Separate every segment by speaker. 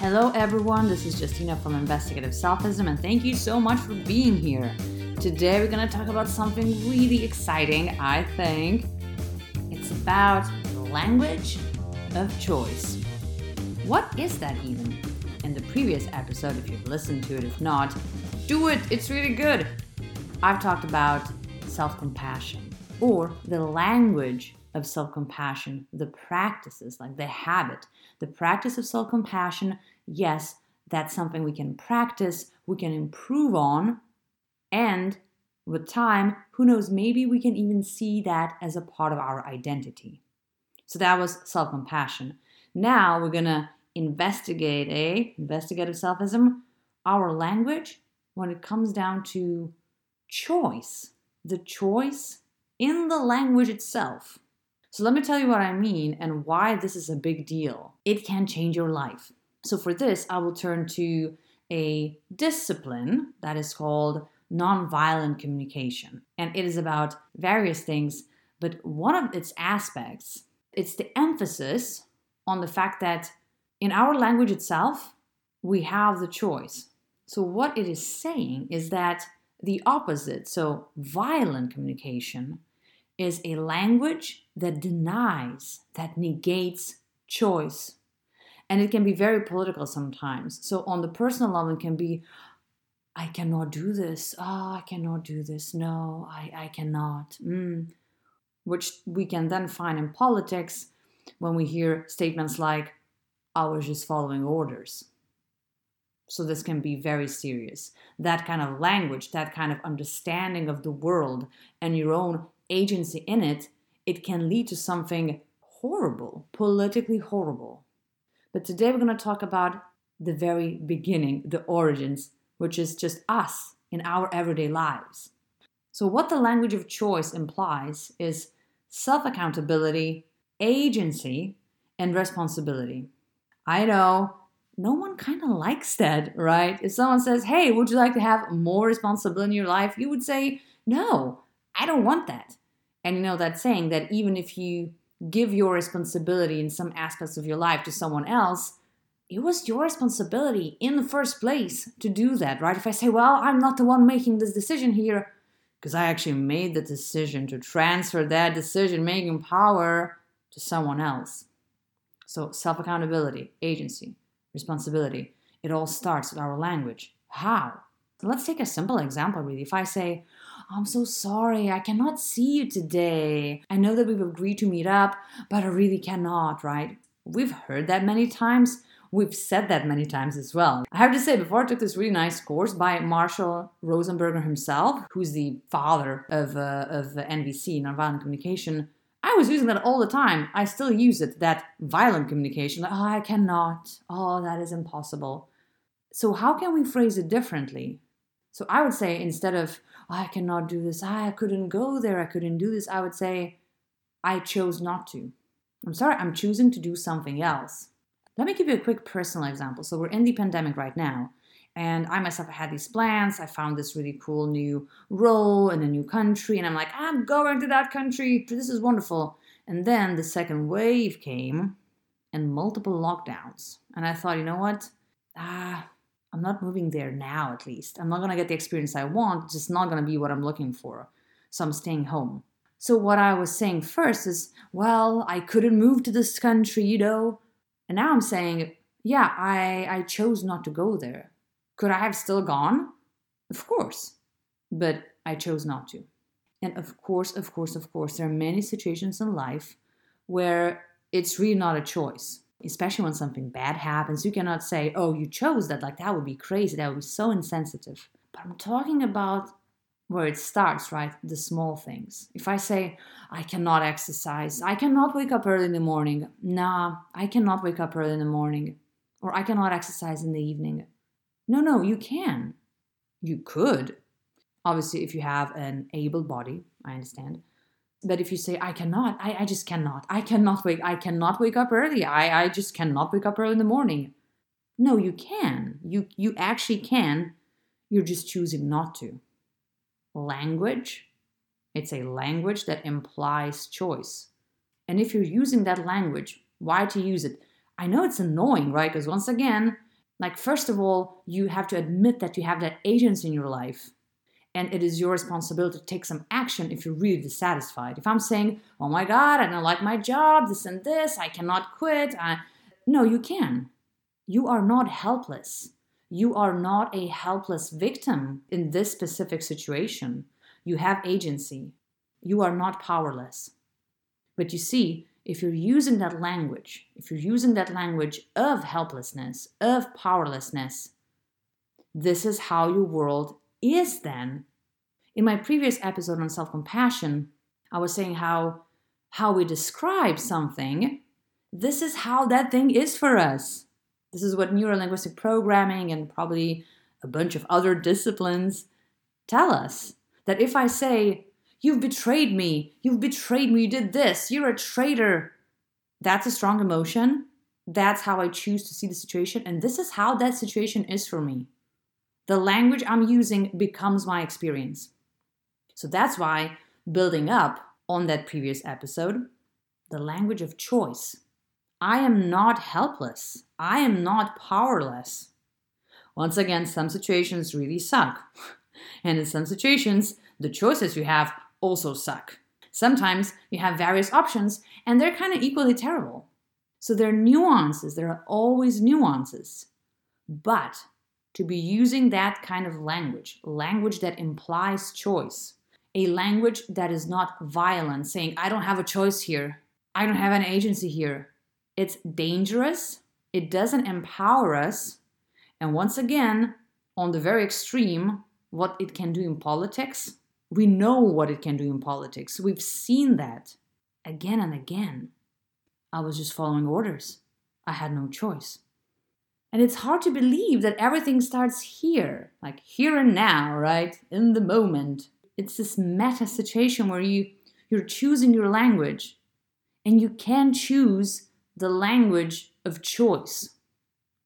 Speaker 1: Hello, everyone. This is Justina from Investigative Selfism, and thank you so much for being here. Today, we're going to talk about something really exciting, I think. It's about language of choice. What is that even? In the previous episode, if you've listened to it, if not, do it, it's really good. I've talked about self compassion or the language of self compassion, the practices, like the habit, the practice of self compassion. Yes, that's something we can practice, we can improve on, and with time, who knows, maybe we can even see that as a part of our identity. So that was self compassion. Now we're gonna investigate a investigative selfism, our language when it comes down to choice, the choice in the language itself. So let me tell you what I mean and why this is a big deal. It can change your life. So for this, I will turn to a discipline that is called nonviolent communication. And it is about various things, but one of its aspects, it's the emphasis on the fact that in our language itself, we have the choice. So what it is saying is that the opposite, so violent communication, is a language that denies, that negates choice. And it can be very political sometimes. So, on the personal level, it can be, I cannot do this. Oh, I cannot do this. No, I, I cannot. Mm. Which we can then find in politics when we hear statements like, I was just following orders. So, this can be very serious. That kind of language, that kind of understanding of the world and your own agency in it, it can lead to something horrible, politically horrible. But today we're going to talk about the very beginning, the origins, which is just us in our everyday lives. So, what the language of choice implies is self accountability, agency, and responsibility. I know no one kind of likes that, right? If someone says, Hey, would you like to have more responsibility in your life? You would say, No, I don't want that. And you know that saying that even if you give your responsibility in some aspects of your life to someone else, it was your responsibility in the first place to do that, right? If I say, well, I'm not the one making this decision here, because I actually made the decision to transfer that decision making power to someone else. So, self accountability, agency, responsibility, it all starts with our language. How? Let's take a simple example, really. If I say, I'm so sorry, I cannot see you today. I know that we've agreed to meet up, but I really cannot, right? We've heard that many times. We've said that many times as well. I have to say, before I took this really nice course by Marshall Rosenberg himself, who's the father of, uh, of NVC, nonviolent communication, I was using that all the time. I still use it, that violent communication. oh, I cannot. Oh, that is impossible. So, how can we phrase it differently? So, I would say instead of, I cannot do this. I couldn't go there. I couldn't do this. I would say, I chose not to. I'm sorry, I'm choosing to do something else. Let me give you a quick personal example. So, we're in the pandemic right now, and I myself had these plans. I found this really cool new role in a new country, and I'm like, I'm going to that country. This is wonderful. And then the second wave came and multiple lockdowns. And I thought, you know what? Ah, I'm not moving there now, at least. I'm not going to get the experience I want. It's just not going to be what I'm looking for. So I'm staying home. So what I was saying first is, well, I couldn't move to this country, you know. And now I'm saying, yeah, I, I chose not to go there. Could I have still gone? Of course. But I chose not to. And of course, of course, of course, there are many situations in life where it's really not a choice especially when something bad happens, you cannot say, oh, you chose that. Like, that would be crazy. That would be so insensitive. But I'm talking about where it starts, right? The small things. If I say, I cannot exercise, I cannot wake up early in the morning. Nah, I cannot wake up early in the morning. Or I cannot exercise in the evening. No, no, you can. You could. Obviously, if you have an able body, I understand but if you say i cannot I, I just cannot. I cannot wake i cannot wake up early. I i just cannot wake up early in the morning. No you can. You you actually can. You're just choosing not to. Language it's a language that implies choice. And if you're using that language why to use it? I know it's annoying right? Because once again Like, first of all, you have to admit that you have that agency in your life. And it is your responsibility to take some action if you're really dissatisfied. If I'm saying, oh my God, I don't like my job, this and this, I cannot quit. I... No, you can. You are not helpless. You are not a helpless victim in this specific situation. You have agency. You are not powerless. But you see, if you're using that language, if you're using that language of helplessness, of powerlessness, this is how your world is then. In my previous episode on self compassion, I was saying how how we describe something, this is how that thing is for us. This is what neurolinguistic programming and probably a bunch of other disciplines tell us. That if I say, You've betrayed me, you've betrayed me, you did this, you're a traitor, that's a strong emotion. That's how I choose to see the situation. And this is how that situation is for me. The language I'm using becomes my experience. So that's why building up on that previous episode, the language of choice I am not helpless. I am not powerless. Once again, some situations really suck. And in some situations, the choices you have also suck. Sometimes you have various options and they're kind of equally terrible. So there are nuances, there are always nuances. But to be using that kind of language, language that implies choice, a language that is not violent, saying, I don't have a choice here, I don't have an agency here, it's dangerous, it doesn't empower us. And once again, on the very extreme, what it can do in politics, we know what it can do in politics. We've seen that again and again. I was just following orders. I had no choice. And it's hard to believe that everything starts here, like here and now, right? In the moment. It's this meta situation where you you're choosing your language and you can choose the language of choice.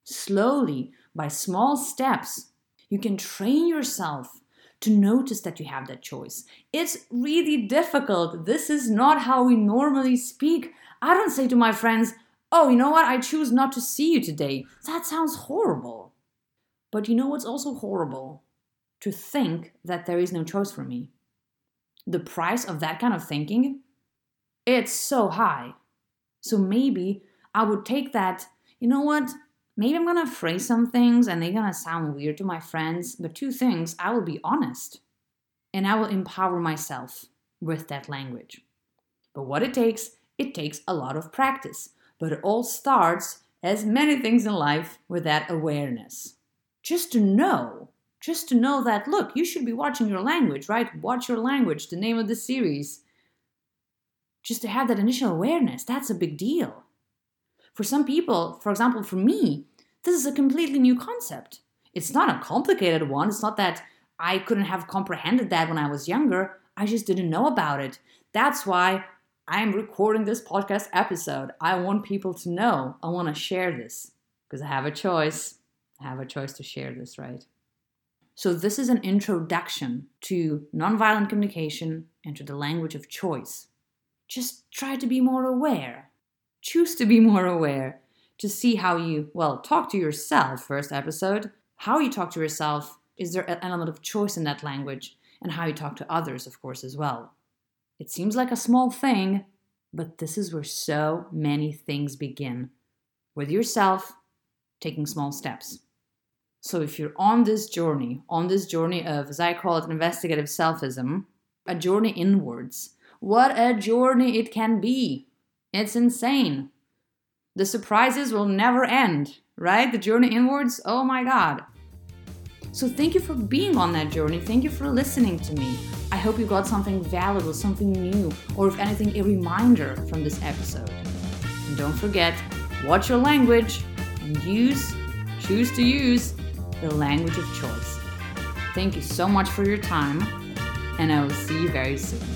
Speaker 1: Slowly, by small steps, you can train yourself to notice that you have that choice. It's really difficult. This is not how we normally speak. I don't say to my friends, Oh, you know what? I choose not to see you today. That sounds horrible. But you know what's also horrible? To think that there is no choice for me. The price of that kind of thinking, it's so high. So maybe I would take that, you know what? Maybe I'm gonna phrase some things and they're gonna sound weird to my friends, but two things I will be honest and I will empower myself with that language. But what it takes, it takes a lot of practice. But it all starts, as many things in life, with that awareness. Just to know, just to know that, look, you should be watching your language, right? Watch your language, the name of the series just to have that initial awareness, that's a big deal. For some people, for example, for me, this is a completely new concept. It's not a complicated one. It's not that I couldn't have comprehended that when I was younger. I just didn't know about it. That's why I'm recording this podcast episode. I want people to know. I want to share this because I have a choice. I have a choice to share this, right? So, this is an introduction to nonviolent communication and to the language of choice just try to be more aware. Choose to be more aware to see how you, well, talk to yourself, first episode. How you talk to yourself, is there an element of choice in that language? And how you talk to others, of course, as well. It seems like a small thing, but this is where so many things begin with yourself taking small steps. So, if you're on this journey, on this journey of, as I call it, investigative selfism, a journey inwards, what a journey it can be! It's insane. The surprises will never end, right? The journey inwards, oh my god. So, thank you for being on that journey. Thank you for listening to me. I hope you got something valuable, something new, or if anything, a reminder from this episode. And don't forget, watch your language and use, choose to use, the language of choice. Thank you so much for your time, and I will see you very soon.